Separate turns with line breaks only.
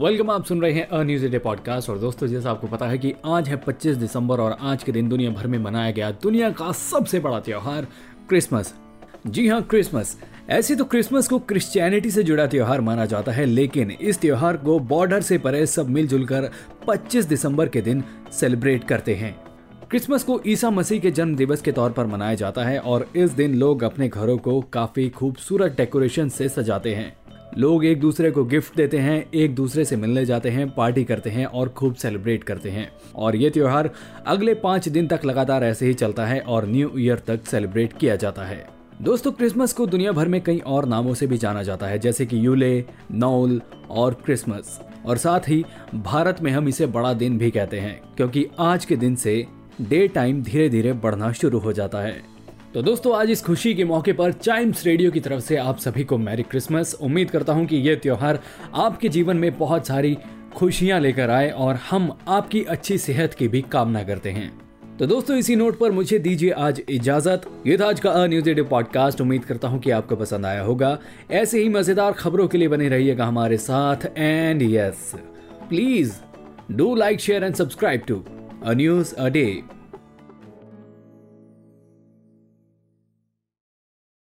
Welcome आप सुन रहे हैं अ न्यूज़ डे पॉडकास्ट और दोस्तों, जैसा आपको पता है कि आज है 25 दिसंबर और आज के दिन दुनिया भर में मनाया गया दुनिया का सबसे बड़ा त्यौहार क्रिसमस जी हाँ क्रिसमस ऐसे तो क्रिसमस को क्रिश्चियनिटी से जुड़ा त्यौहार माना जाता है, लेकिन इस त्यौहार को बॉर्डर से परे सब मिलजुल कर 25 दिसंबर के दिन सेलिब्रेट करते हैं। क्रिसमस को ईसा मसीह के जन्म दिवस के तौर पर मनाया जाता है और इस दिन लोग अपने घरों को काफ़ी खूबसूरत डेकोरेशन से सजाते हैं। लोग एक दूसरे को गिफ्ट देते हैं, एक दूसरे से मिलने जाते हैं, पार्टी करते हैं और खूब सेलिब्रेट करते हैं। और ये त्योहार अगले पाँच दिन तक लगातार ऐसे ही चलता है और न्यू ईयर तक सेलिब्रेट किया जाता है। दोस्तों, क्रिसमस को दुनिया भर में कई और नामों से भी जाना जाता है, जैसे कि यूले, नौल और क्रिसमस। और साथ ही भारत में हम इसे बड़ा दिन भी कहते हैं, क्योंकि आज के दिन से डे टाइम धीरे धीरे बढ़ना शुरू हो जाता है। तो दोस्तों, आज इस खुशी के मौके पर चाइम्स रेडियो की तरफ़ से आप सभी को मैरी क्रिसमस उम्मीद करता हूँ कि ये त्योहार आपके जीवन में बहुत सारी खुशियाँ लेकर आए और हम आपकी अच्छी सेहत की भी कामना करते हैं। तो दोस्तों, इसी नोट पर मुझे दीजिए आज इजाज़त। ये था आज का अ न्यूज़ डे पॉडकास्ट उम्मीद करता हूँ कि आपको पसंद आया होगा। ऐसे ही मज़ेदार खबरों के लिए बने रहिएगा हमारे साथ। And yes please do like share and subscribe to a news a day